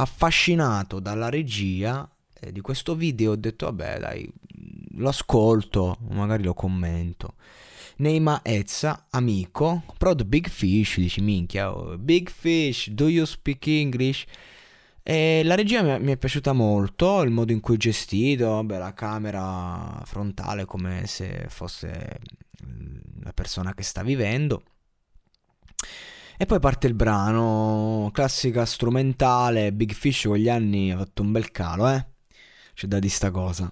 Affascinato dalla regia eh, di questo video ho detto, vabbè dai, lo ascolto, magari lo commento. Neima Ezza, amico, prod Big Fish, dici minchia, oh, Big Fish, do you speak English? E la regia mi, è piaciuta molto, il modo in cui è gestito, vabbè, la camera frontale come se fosse la persona che sta vivendo. E poi parte il brano, classica strumentale, Big Fish con gli anni ha fatto un bel calo, eh? C'è da di sta cosa.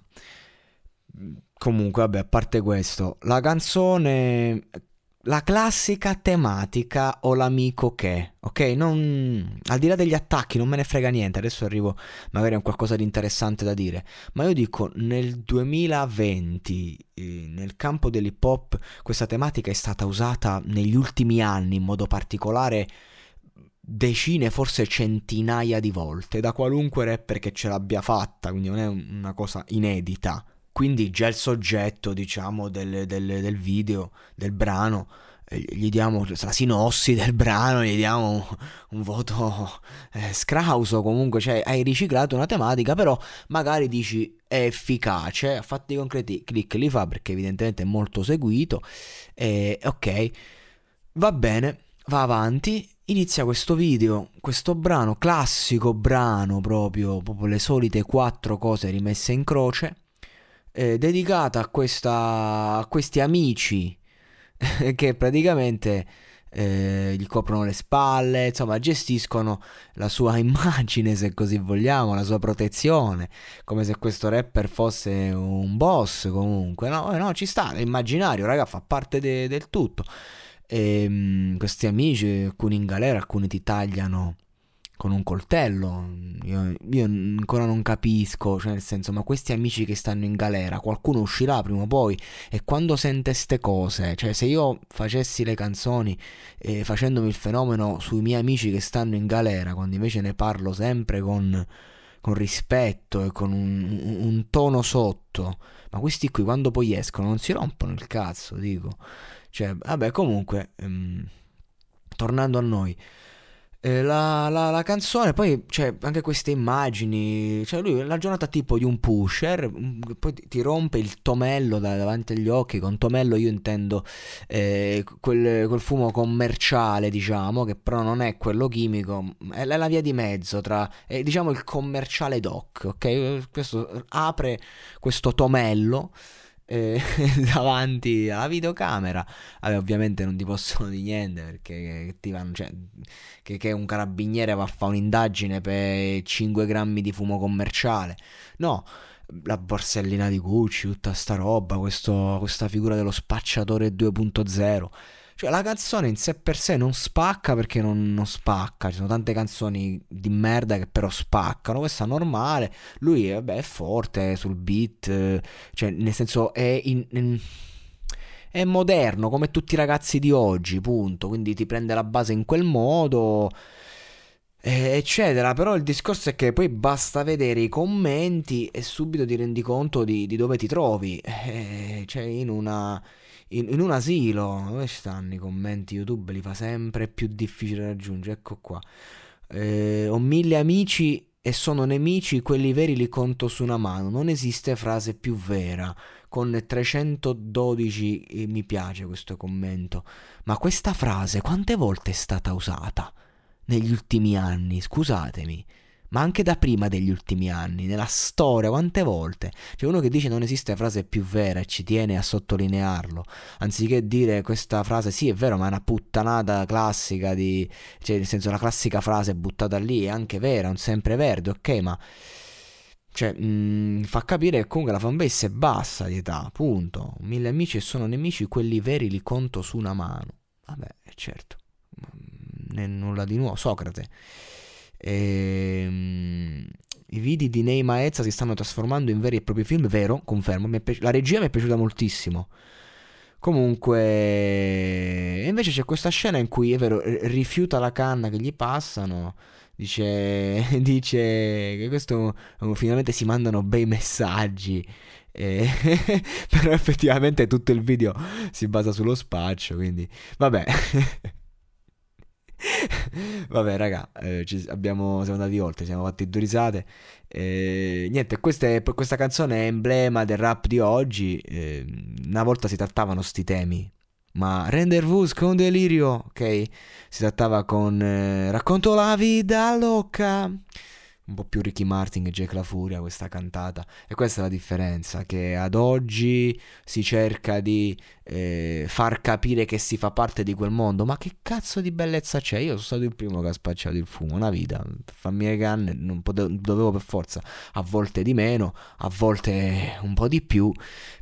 Comunque, vabbè, a parte questo, la canzone la classica tematica o l'amico che, ok? Non, al di là degli attacchi non me ne frega niente, adesso arrivo magari a qualcosa di interessante da dire, ma io dico nel 2020 eh, nel campo dell'hip hop questa tematica è stata usata negli ultimi anni in modo particolare decine, forse centinaia di volte da qualunque rapper che ce l'abbia fatta, quindi non è una cosa inedita quindi già il soggetto, diciamo, del, del, del video, del brano, eh, gli diamo la sinossi del brano, gli diamo un, un voto eh, scrauso comunque, cioè hai riciclato una tematica, però magari dici è efficace, a fatti concreti click li fa perché evidentemente è molto seguito, e ok, va bene, va avanti, inizia questo video, questo brano, classico brano proprio, proprio le solite quattro cose rimesse in croce, eh, dedicata a, questa, a questi amici che praticamente eh, gli coprono le spalle, insomma gestiscono la sua immagine se così vogliamo, la sua protezione, come se questo rapper fosse un boss comunque, no, eh, no ci sta, è immaginario, raga, fa parte de- del tutto. E, ehm, mh, questi amici, alcuni in galera, alcuni ti tagliano con un coltello. Io, io, ancora non capisco, cioè nel senso, ma questi amici che stanno in galera, qualcuno uscirà prima o poi e quando sente ste cose, cioè se io facessi le canzoni eh, facendomi il fenomeno sui miei amici che stanno in galera, quando invece ne parlo sempre con, con rispetto e con un, un, tono sotto, ma questi qui quando poi escono non si rompono il cazzo, dico. Cioè, vabbè, comunque, ehm, tornando a noi. Eh, la, la, la, canzone, poi c'è anche queste immagini, cioè lui la giornata tipo di un pusher, mm, poi ti rompe il tomello da, davanti agli occhi, con tomello io intendo eh, quel, quel, fumo commerciale, diciamo, che però non è quello chimico, è la via di mezzo tra, è, diciamo, il commerciale doc, ok? Questo apre questo tomello eh, davanti alla videocamera. Vabbè, ovviamente non ti possono di niente perché ti vanno, cioè, che, che, un carabiniere va a fare un'indagine per 5 grammi di fumo commerciale. No, la borsellina di Gucci, tutta sta roba, questo, questa figura dello spacciatore 2.0. Cioè, la canzone in sé per sé non spacca perché non, non, spacca. Ci sono tante canzoni di merda che però spaccano. Questa è normale. Lui, vabbè, è forte sul beat. Cioè, nel senso, è in, in è moderno come tutti i ragazzi di oggi, punto. Quindi ti prende la base in quel modo, eccetera. Però il discorso è che poi basta vedere i commenti e subito ti rendi conto di, di dove ti trovi. Eh, cioè, in una in, in, un asilo. Dove stanno i commenti? YouTube li fa sempre più difficile raggiungere. Ecco qua. Eh, ho mille amici e sono nemici, quelli veri li conto su una mano. Non esiste frase più vera. Con 312 eh, mi piace questo commento. Ma questa frase quante volte è stata usata negli ultimi anni? Scusatemi ma anche da prima degli ultimi anni, nella storia, quante volte? C'è uno che dice non esiste frase più vera e ci tiene a sottolinearlo, anziché dire questa frase, sì è vero, ma è una puttanata classica di... cioè nel senso la classica frase buttata lì è anche vera, un sempreverde, ok, ma... Cioè, mh, mm, fa capire che comunque la fanbase è bassa di età, punto. Mille amici e sono nemici, quelli veri li conto su una mano. Vabbè, certo, non è nulla di nuovo, Socrate. Ehm, video di Neima Ezza si stanno trasformando in veri e propri film, vero, confermo, pi- la regia mi è piaciuta moltissimo. Comunque, invece c'è questa scena in cui, è vero, rifiuta la canna che gli passano, dice, dice che questo finalmente si mandano bei messaggi. E però effettivamente tutto il video si basa sullo spaccio, quindi vabbè. Vabbè, raga, eh, abbiamo, siamo andati oltre, siamo fatti due risate. Eh, niente, questa, questa, canzone è emblema del rap di oggi. Eh, una volta si trattavano sti temi, ma Rendervous con delirio, ok? Si trattava con eh, Racconto la vita loca un po' più Ricky Martin e Jack La Furia questa cantata. E questa è la differenza che ad oggi si cerca di eh, far capire che si fa parte di quel mondo. Ma che cazzo di bellezza c'è? Io sono stato il primo che ha spacciato il fumo una vita. Fammi le canne non potevo, dovevo per forza a volte di meno a volte un po' di più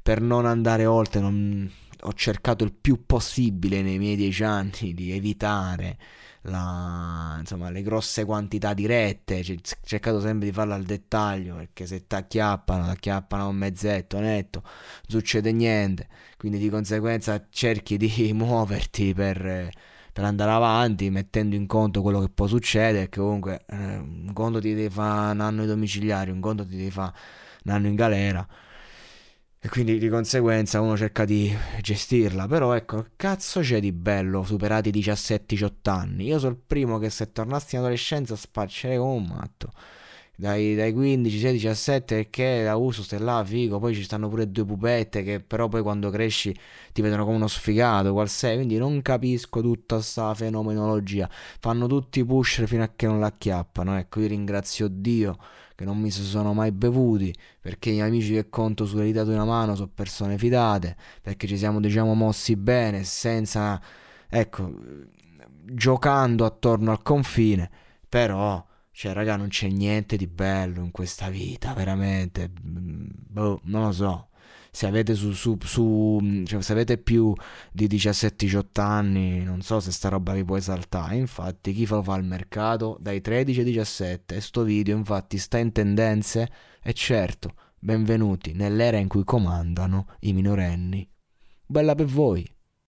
per non andare oltre non... ho cercato il più possibile nei miei dieci anni di evitare la, insomma, le grosse quantità dirette, c- cercato sempre di farlo al dettaglio, perché se ti acchiappano, ti acchiappano un mezzetto netto, non succede niente, quindi di conseguenza cerchi di muoverti per, per andare avanti, mettendo in conto quello che può succedere, che comunque eh, un conto ti devi fare un anno di domiciliari, un conto ti devi fare un anno in galera e quindi di conseguenza uno cerca di gestirla. Però ecco, cazzo c'è di bello superati i 17-18 anni? Io sono il primo che se tornassi in adolescenza spaccerei come un matto. Dai, dai 15, 16, 17 perché la uso, stai là, figo. Poi ci stanno pure due pupette che però poi quando cresci ti vedono come uno sfigato, qual sei. Quindi non capisco tutta questa fenomenologia. Fanno tutti push fino a che non l'acchiappano. Ecco, io ringrazio Dio che non mi sono mai bevuti, perché gli amici che conto sulle dita di una mano sono persone fidate, perché ci siamo diciamo mossi bene, senza, ecco, giocando attorno al confine, però, cioè raga non c'è niente di bello in questa vita, veramente, boh, non lo so se avete, su, su, su, cioè, se avete più di 17-18 anni, non so se sta roba vi può esaltare. Infatti, chi lo fa al mercato dai 13 ai 17. E sto video, infatti, sta in tendenze. E certo, benvenuti nell'era in cui comandano i minorenni. Bella per voi.